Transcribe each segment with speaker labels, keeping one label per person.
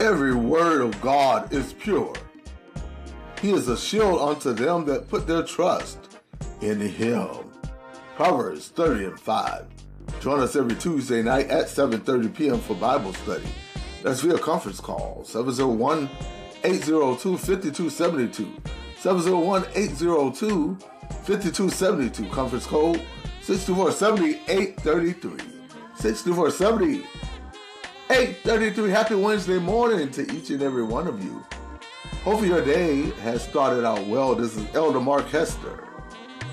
Speaker 1: Every word of God is pure. He is a shield unto them that put their trust in him. Proverbs 30 and 5. Join us every Tuesday night at 7.30 p.m. for Bible study. That's via conference call, 701-802-5272. 701-802-5272. Conference code 624-7833. 624-7833. Happy Wednesday morning to each and every one of you. Hopefully your day has started out well. This is Elder Mark Hester.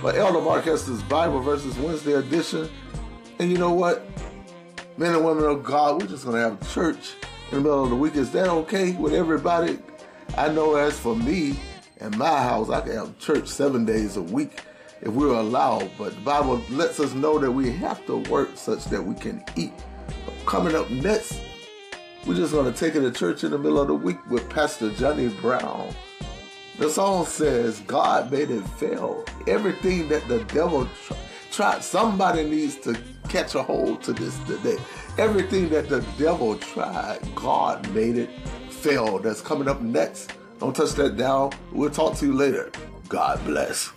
Speaker 1: For Elder Mark Hester's Bible Verses Wednesday edition. And you know what? Men and women of God, we're just going to have church in the middle of the week. Is that okay with everybody? I know as for me and my house, I can have church seven days a week if we're allowed. But the Bible lets us know that we have to work such that we can eat. Coming up next, we're just going to take it to church in the middle of the week with Pastor Johnny Brown. The song says, God made it fail. Everything that the devil tried, somebody needs to catch a hold to this today. Everything that the devil tried, God made it fail. That's coming up next. Don't touch that down. We'll talk to you later. God bless.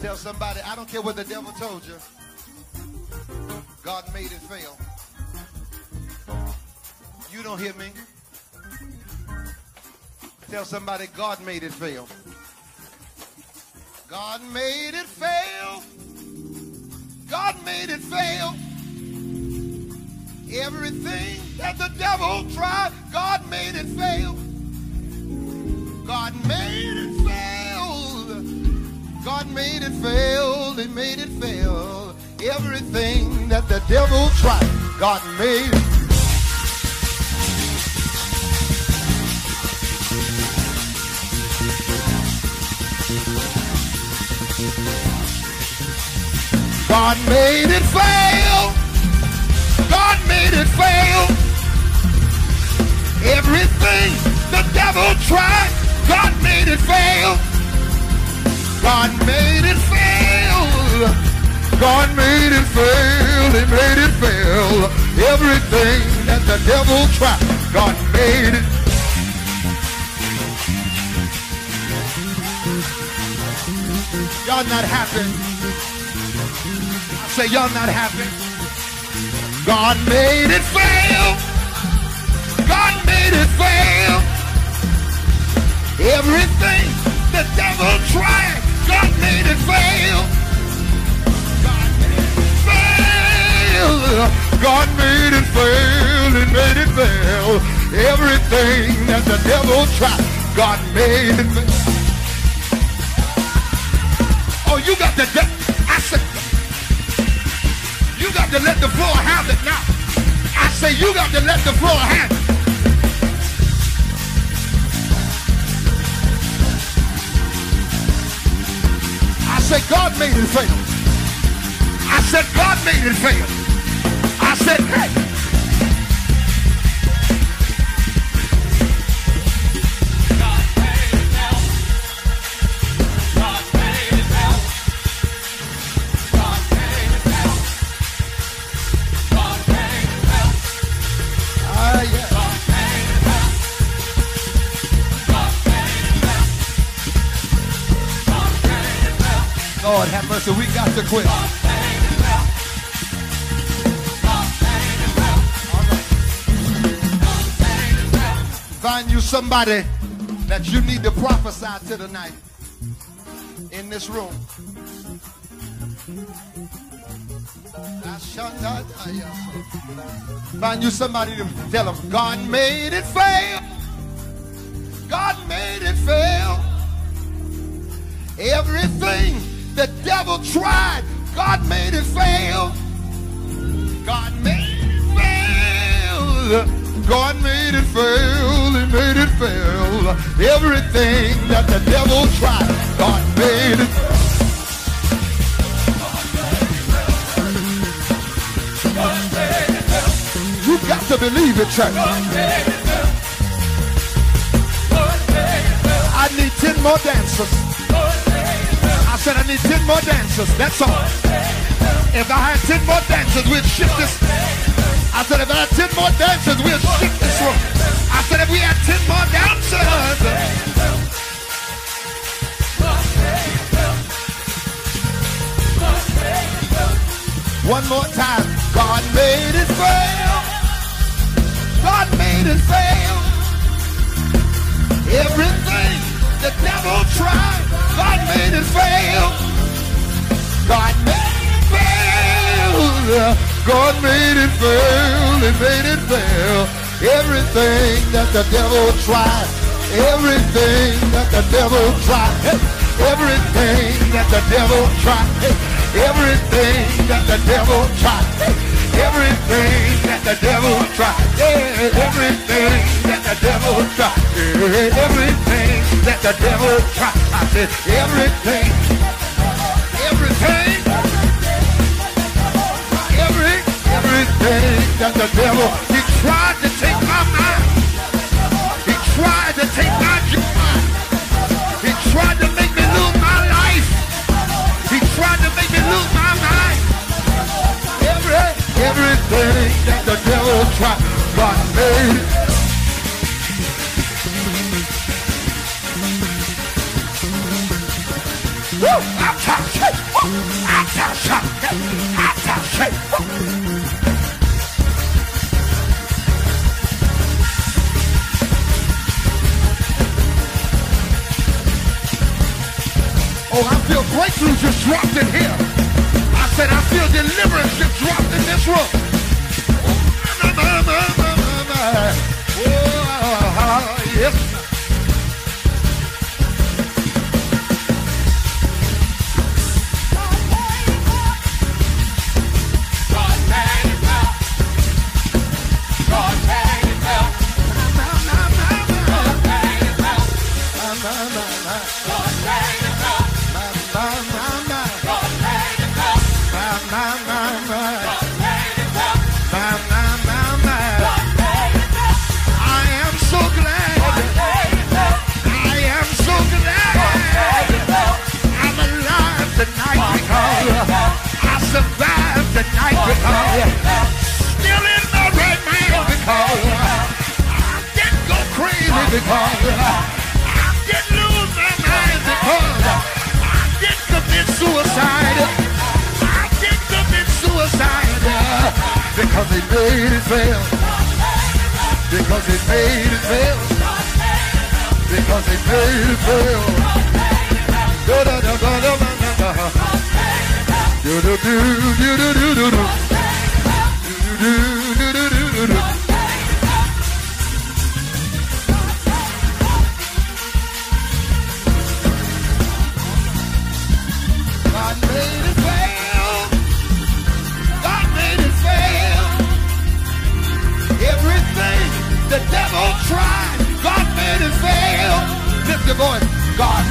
Speaker 2: Tell somebody, I don't care what the devil told you. God made it fail. You don't hear me? Tell somebody, God made it fail. God made it fail. God made it fail. Everything that the devil tried, God made it fail. God made. God made it fail. He made it fail. Everything that the devil tried, God made it. God made it fail. God made it fail. Everything the devil tried, God made it fail. God made it fail. God made it fail. He made it fail. Everything that the devil tried, God made it. Y'all not happy. I say y'all not happy. God made it fail. God made it fail. Everything the devil tried, God made it fail. God made it fail. God made it fail. He made it fail. Everything that the devil tried, God made it fail. Oh, you got to, de- I said, you got to let the floor have it now. I say, you got to let the floor have it. Said, God made it fail. I said, God made it fail. I said, hey. Have we got to quit. Find you somebody that you need to prophesy to tonight in this room. Find you somebody to tell them God made it fail. God made it fail. Everything the devil tried, God made it fail. God made it fail. God made it fail. He made it fail. Everything that the devil tried, God made it fail. You got to believe it, church. I need 10 more dancers. Said I need 10 more dancers. That's all. If I had 10 more dancers, we'd shift this. I said if I had 10 more dancers, we'd shift this room. I said if we had 10 more dancers. One more time. God made it fail. God made it fail. Everything the devil tried, made it fail. God made it fail. God made it fail. He made it fail. Everything that the devil tried, everything that the devil tried, everything that the devil tried. Everything that the devil tried. Everything that the devil tried. Everything that the devil tried. Everything that the devil tried. I said everything. Everything. Every, everything that the devil, he tried to take my mind. He tried to take my joy. He tried to Oh, I feel breakthrough just dropped in here. I said I feel deliverance just dropped in this room. Because still in my right mind because I didn't go crazy because I didn't lose my mind because I didn't commit suicide. I didn't commit suicide because they made it fail. Because they made it fail. Because they made it fail. Da da da da da da da. Do do do do do do do do. Do do do do do do do. The devil tried, God made it fail. Lift your voice. God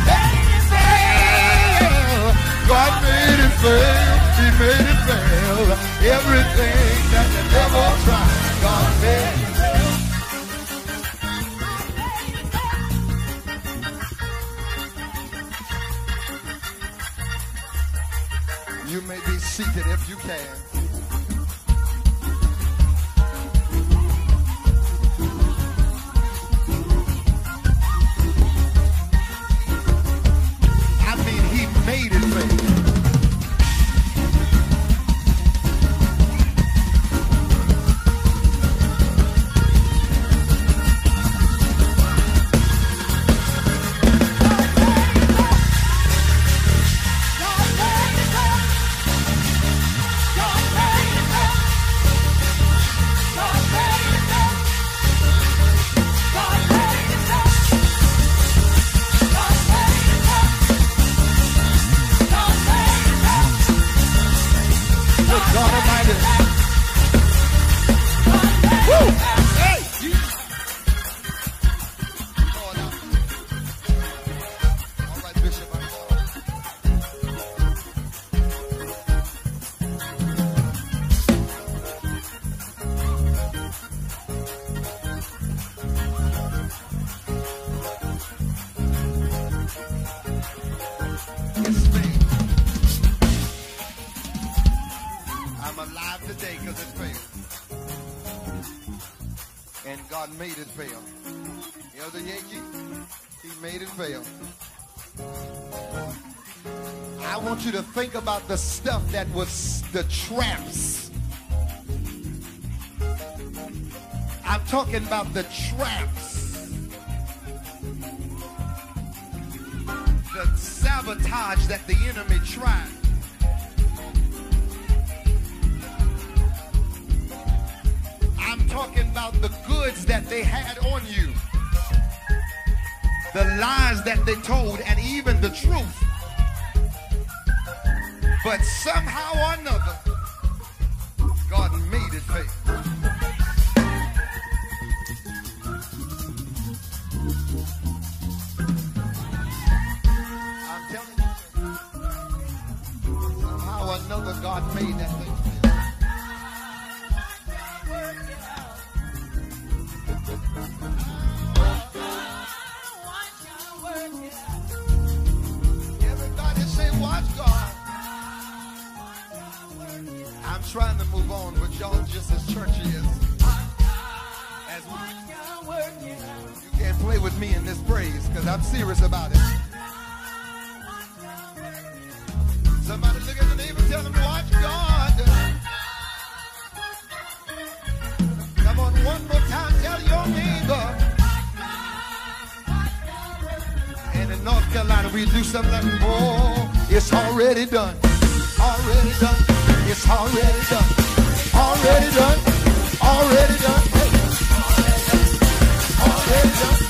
Speaker 2: fail. He made it fail. Everything that the devil tried, God made it. You may be seated if you can. Almighty. Woo! Hey! Lord, God made it fail. You know the Yankee? He made it fail. I want you to think about the stuff that was the traps. I'm talking about the traps. The sabotage that the enemy tried. They had on you. The lies that they told and even the truth. But somehow or another, I'm serious about it. Somebody look at the neighbor tell them, watch God. Come on, one more time, tell your neighbor. And in North Carolina, we do something like, oh, it's already done. Already done. It's already done. Already done. Already done. Hey. Already done. Already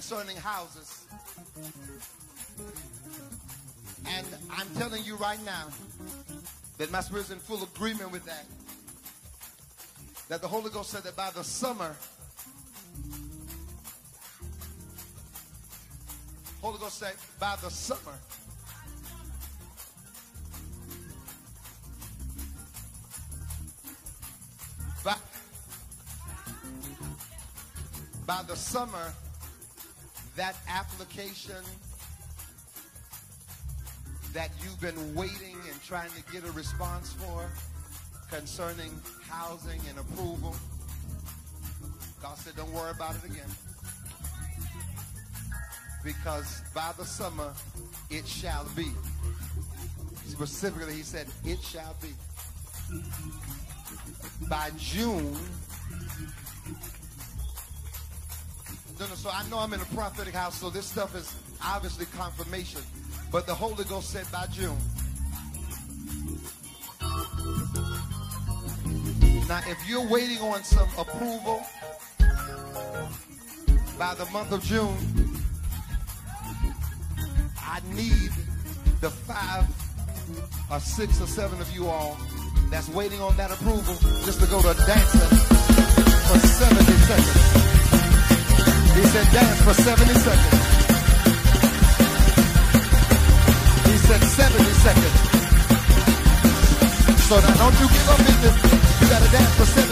Speaker 2: concerning houses. And I'm telling you right now that my spirit's in full agreement with that. That the Holy Ghost said that by the summer, Holy Ghost said by the summer, by, by the summer, that application that you've been waiting and trying to get a response for concerning housing and approval. God said, don't worry about it again. Because by the summer, it shall be. Specifically, he said, it shall be. By June, no, no, so I know I'm in a prophetic house, so this stuff is obviously confirmation. But the Holy Ghost said by June. Now, if you're waiting on some approval by the month of June, I need the five or six or seven of you all that's waiting on that approval just to go to for don't you give up business. You gotta dance for 70